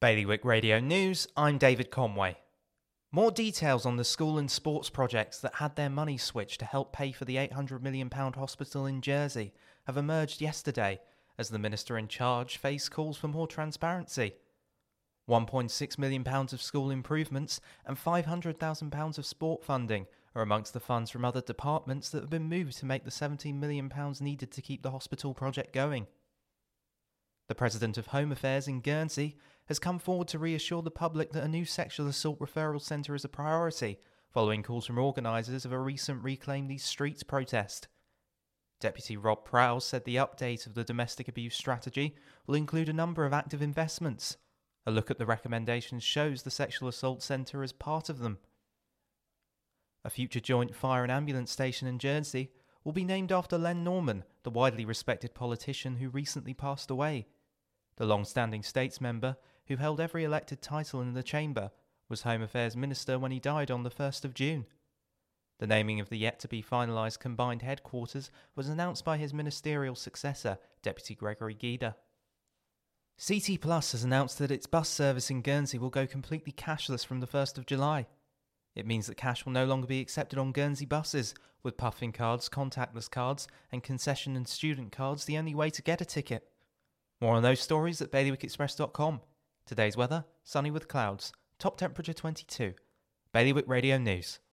Bailiwick Radio News, I'm David Conway. More details on the school and sports projects that had their money switched to help pay for the £800 million hospital in Jersey have emerged yesterday as the minister in charge faced calls for more transparency. £1.6 million of school improvements and £500,000 of sport funding are amongst the funds from other departments that have been moved to make the £17 million needed to keep the hospital project going. The President of Home Affairs in Guernsey has come forward to reassure the public that a new sexual assault referral centre is a priority, following calls from organisers of a recent Reclaim These Streets protest. Deputy Rob Prow said the update of the domestic abuse strategy will include a number of active investments. A look at the recommendations shows the sexual assault centre as part of them. A future joint fire and ambulance station in Jersey will be named after Len Norman, the widely respected politician who recently passed away. The long standing states member, who held every elected title in the chamber, was Home Affairs Minister when he died on the 1st of June. The naming of the yet to be finalised combined headquarters was announced by his ministerial successor, Deputy Gregory Guida. CT Plus has announced that its bus service in Guernsey will go completely cashless from the 1st of July. It means that cash will no longer be accepted on Guernsey buses, with puffin cards, contactless cards, and concession and student cards the only way to get a ticket. More on those stories at bailiwickexpress.com. Today's weather sunny with clouds, top temperature 22. Bailiwick Radio News.